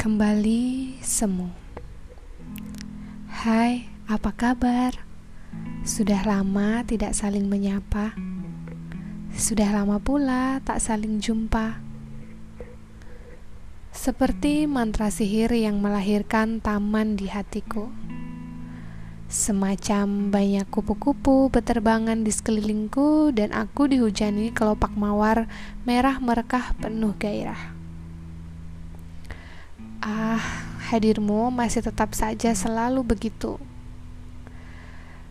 Kembali semu. Hai, apa kabar? Sudah lama tidak saling menyapa. Sudah lama pula tak saling jumpa. Seperti mantra sihir yang melahirkan taman di hatiku. Semacam banyak kupu-kupu beterbangan di sekelilingku dan aku dihujani kelopak mawar merah merekah penuh gairah. Hadirmu masih tetap saja selalu begitu.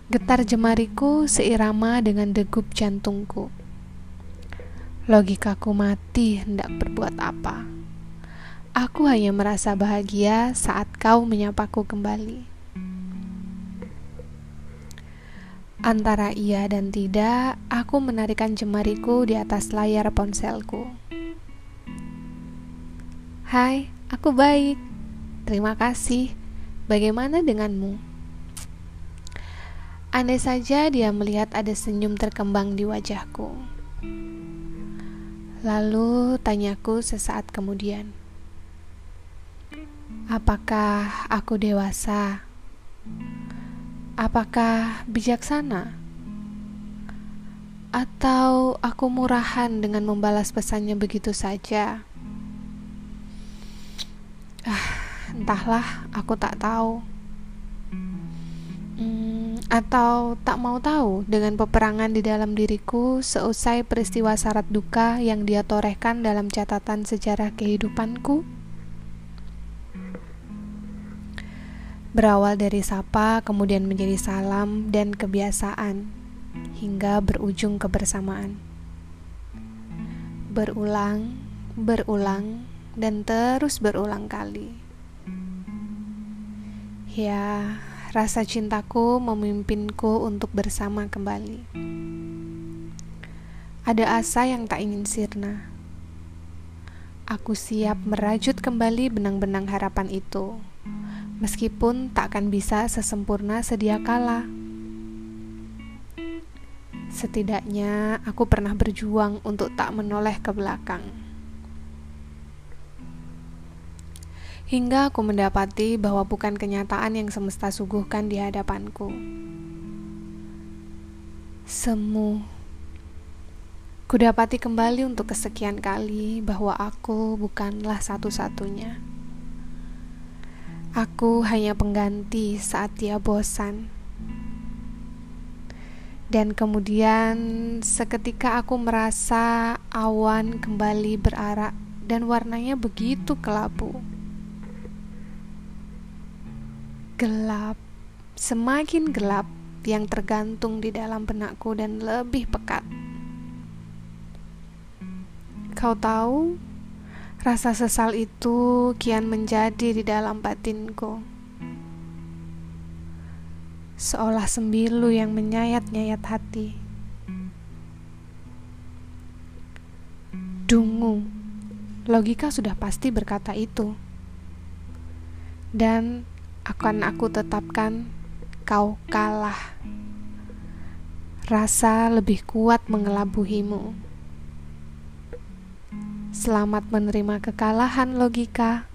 Getar jemariku seirama dengan degup jantungku. Logikaku mati hendak berbuat apa. Aku hanya merasa bahagia saat kau menyapaku kembali. Antara iya dan tidak, aku menarikan jemariku di atas layar ponselku. Hai, aku baik. Terima kasih. Bagaimana denganmu? Andai saja dia melihat ada senyum terkembang di wajahku. Lalu tanyaku sesaat kemudian. Apakah aku dewasa? Apakah bijaksana? Atau aku murahan dengan membalas pesannya begitu saja? Ah, entahlah, aku tak tahu. Hmm, atau tak mau tahu dengan peperangan di dalam diriku seusai peristiwa syarat duka yang dia torehkan dalam catatan sejarah kehidupanku? Berawal dari sapa, kemudian menjadi salam dan kebiasaan, hingga berujung kebersamaan. Berulang, berulang, dan terus berulang kali. Ya, rasa cintaku memimpinku untuk bersama kembali. Ada asa yang tak ingin sirna. Aku siap merajut kembali benang-benang harapan itu meskipun takkan bisa sesempurna sedia kala. Setidaknya aku pernah berjuang untuk tak menoleh ke belakang. Hingga aku mendapati bahwa bukan kenyataan yang semesta suguhkan di hadapanku. Semu. Kudapati kembali untuk kesekian kali bahwa aku bukanlah satu-satunya. Aku hanya pengganti saat dia bosan. Dan kemudian seketika aku merasa awan kembali berarak dan warnanya begitu kelabu. Gelap, semakin gelap yang tergantung di dalam benakku dan lebih pekat. Kau tahu, Rasa sesal itu kian menjadi di dalam batinku. Seolah sembilu yang menyayat-nyayat hati. Dungu, logika sudah pasti berkata itu. Dan akan aku tetapkan kau kalah. Rasa lebih kuat mengelabuhimu. Selamat menerima kekalahan logika.